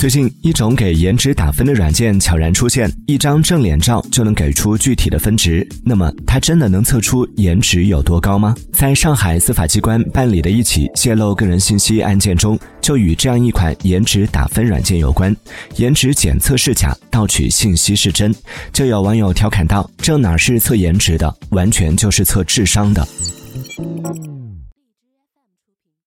最近一种给颜值打分的软件悄然出现。一张正脸照就能给出具体的分值那么它真的能测出颜值有多高吗？在上海司法机关办理的一起泄露个人信息案件中就与这样一款颜值打分软件有关。颜值检测是假盗取信息是真就有网友调侃道这哪是测颜值的完全就是测智商的。